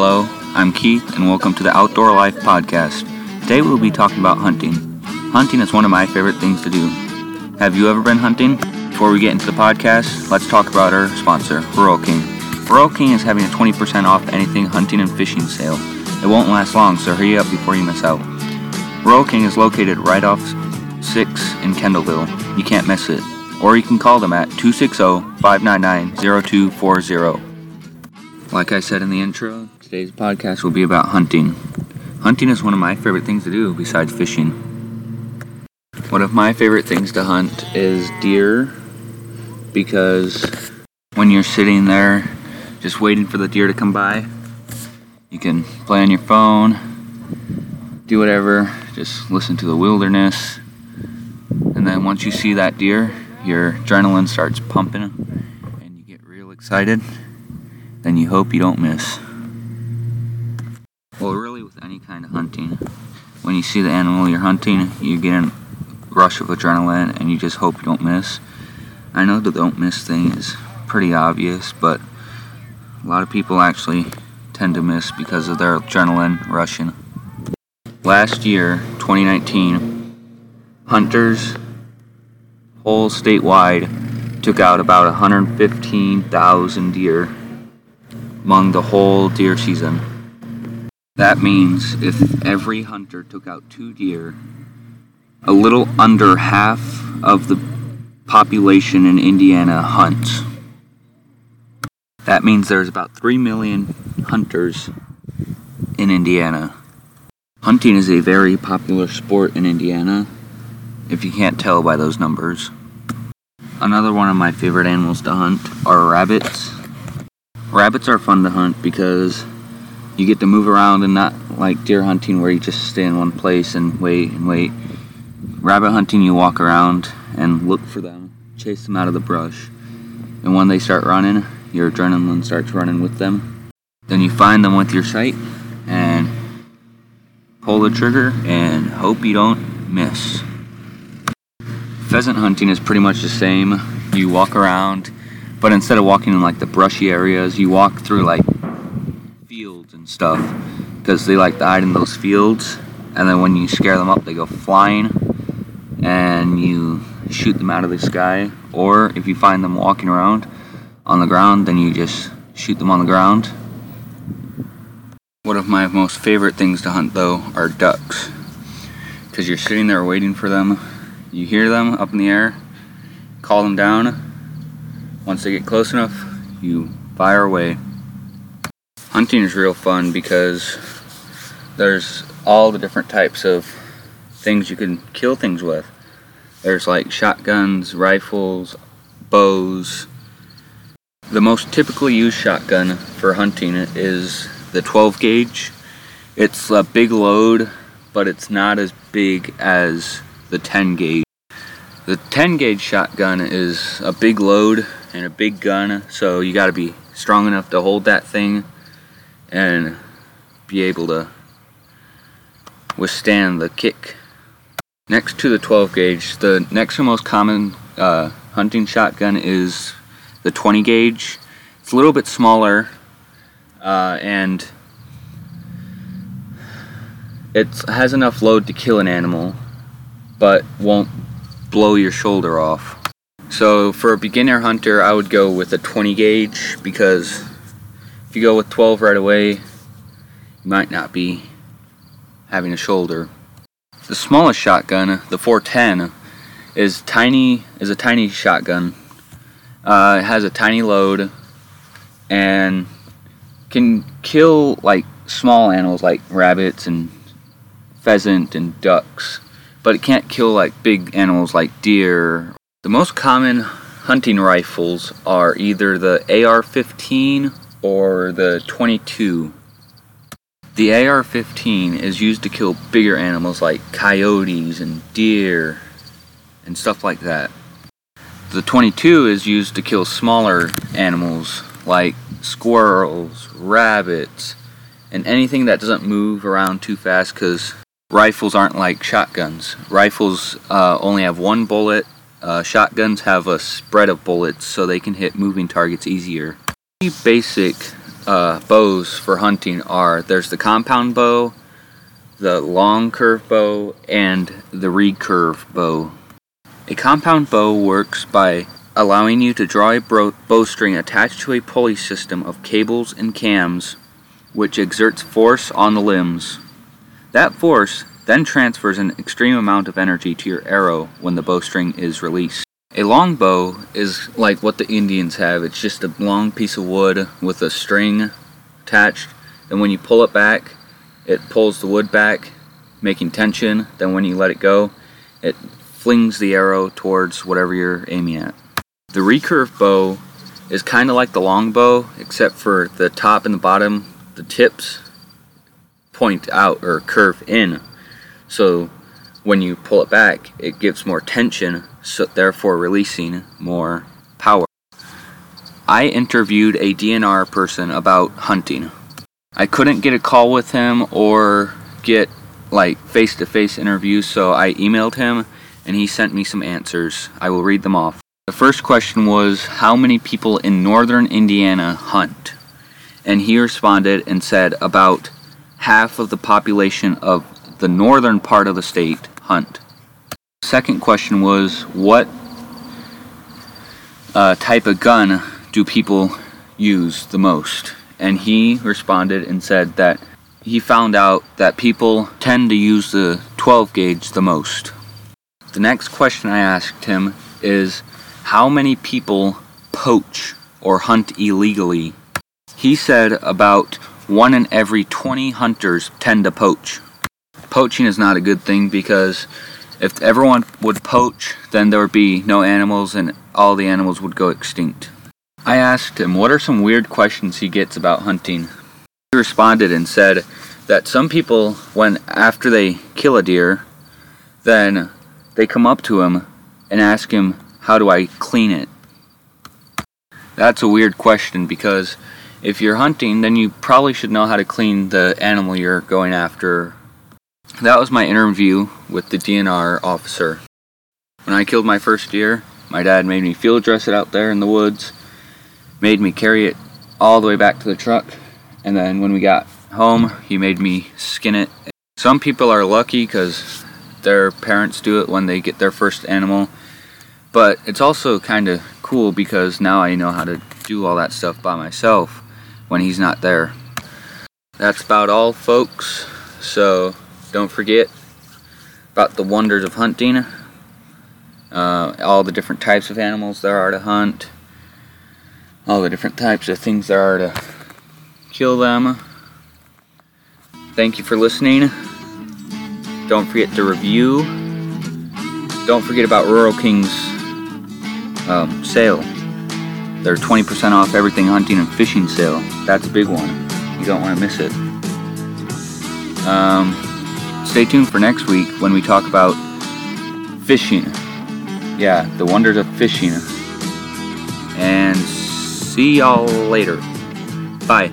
Hello, I'm Keith, and welcome to the Outdoor Life Podcast. Today we'll be talking about hunting. Hunting is one of my favorite things to do. Have you ever been hunting? Before we get into the podcast, let's talk about our sponsor, Rural King. Rural King is having a 20% off anything hunting and fishing sale. It won't last long, so hurry up before you miss out. Rural King is located right off 6 in Kendallville. You can't miss it. Or you can call them at 260 599 0240. Like I said in the intro, today's podcast will be about hunting. Hunting is one of my favorite things to do besides fishing. One of my favorite things to hunt is deer because when you're sitting there just waiting for the deer to come by, you can play on your phone, do whatever, just listen to the wilderness. And then once you see that deer, your adrenaline starts pumping and you get real excited then you hope you don't miss. Well, really, with any kind of hunting, when you see the animal you're hunting, you get a rush of adrenaline and you just hope you don't miss. I know the don't miss thing is pretty obvious, but a lot of people actually tend to miss because of their adrenaline rushing. Last year, 2019, hunters whole statewide took out about 115,000 deer among the whole deer season. That means if every hunter took out two deer, a little under half of the population in Indiana hunts. That means there's about 3 million hunters in Indiana. Hunting is a very popular sport in Indiana, if you can't tell by those numbers. Another one of my favorite animals to hunt are rabbits. Rabbits are fun to hunt because you get to move around and not like deer hunting where you just stay in one place and wait and wait. Rabbit hunting, you walk around and look for them, chase them out of the brush. And when they start running, your adrenaline starts running with them. Then you find them with your sight and pull the trigger and hope you don't miss. Pheasant hunting is pretty much the same. You walk around but instead of walking in like the brushy areas, you walk through like fields and stuff because they like to hide in those fields. And then when you scare them up, they go flying and you shoot them out of the sky. Or if you find them walking around on the ground, then you just shoot them on the ground. One of my most favorite things to hunt though are ducks because you're sitting there waiting for them. You hear them up in the air, call them down, once they get close enough, you fire away. Hunting is real fun because there's all the different types of things you can kill things with. There's like shotguns, rifles, bows. The most typically used shotgun for hunting is the 12 gauge. It's a big load, but it's not as big as the 10 gauge. The 10 gauge shotgun is a big load and a big gun, so you got to be strong enough to hold that thing and be able to withstand the kick. Next to the 12 gauge, the next most common uh, hunting shotgun is the 20 gauge. It's a little bit smaller uh, and it has enough load to kill an animal, but won't blow your shoulder off. So for a beginner hunter, I would go with a 20 gauge because if you go with 12 right away, you might not be having a shoulder. The smallest shotgun, the 410, is tiny. is a tiny shotgun. Uh, it has a tiny load and can kill like small animals like rabbits and pheasant and ducks, but it can't kill like big animals like deer the most common hunting rifles are either the AR-15 or the 22. The AR-15 is used to kill bigger animals like coyotes and deer and stuff like that. The 22 is used to kill smaller animals like squirrels, rabbits, and anything that doesn't move around too fast because rifles aren't like shotguns. Rifles uh, only have one bullet uh, shotguns have a spread of bullets so they can hit moving targets easier. The Basic uh, bows for hunting are there's the compound bow, the long curve bow, and the recurve bow. A compound bow works by allowing you to draw a bowstring attached to a pulley system of cables and cams, which exerts force on the limbs. That force then transfers an extreme amount of energy to your arrow when the bowstring is released. A long bow is like what the Indians have. It's just a long piece of wood with a string attached. And when you pull it back, it pulls the wood back, making tension. Then when you let it go, it flings the arrow towards whatever you're aiming at. The recurve bow is kind of like the long bow, except for the top and the bottom, the tips point out or curve in so when you pull it back, it gives more tension, so therefore releasing more power. I interviewed a DNR person about hunting. I couldn't get a call with him or get like face to face interviews, so I emailed him and he sent me some answers. I will read them off. The first question was How many people in northern Indiana hunt? And he responded and said about half of the population of the northern part of the state hunt. Second question was what uh, type of gun do people use the most? And he responded and said that he found out that people tend to use the 12 gauge the most. The next question I asked him is how many people poach or hunt illegally? He said about one in every 20 hunters tend to poach poaching is not a good thing because if everyone would poach, then there would be no animals and all the animals would go extinct. I asked him what are some weird questions he gets about hunting. He responded and said that some people, when after they kill a deer, then they come up to him and ask him, How do I clean it? That's a weird question because if you're hunting, then you probably should know how to clean the animal you're going after that was my interview with the DNR officer. When I killed my first deer, my dad made me field dress it out there in the woods, made me carry it all the way back to the truck, and then when we got home, he made me skin it. Some people are lucky because their parents do it when they get their first animal, but it's also kind of cool because now I know how to do all that stuff by myself when he's not there. That's about all, folks. So don't forget about the wonders of hunting, uh, all the different types of animals there are to hunt, all the different types of things there are to kill them. Thank you for listening. Don't forget to review. Don't forget about Rural King's um, sale. They're 20% off everything hunting and fishing sale. That's a big one. You don't want to miss it. Um, Stay tuned for next week when we talk about fishing. Yeah, the wonders of fishing. And see y'all later. Bye.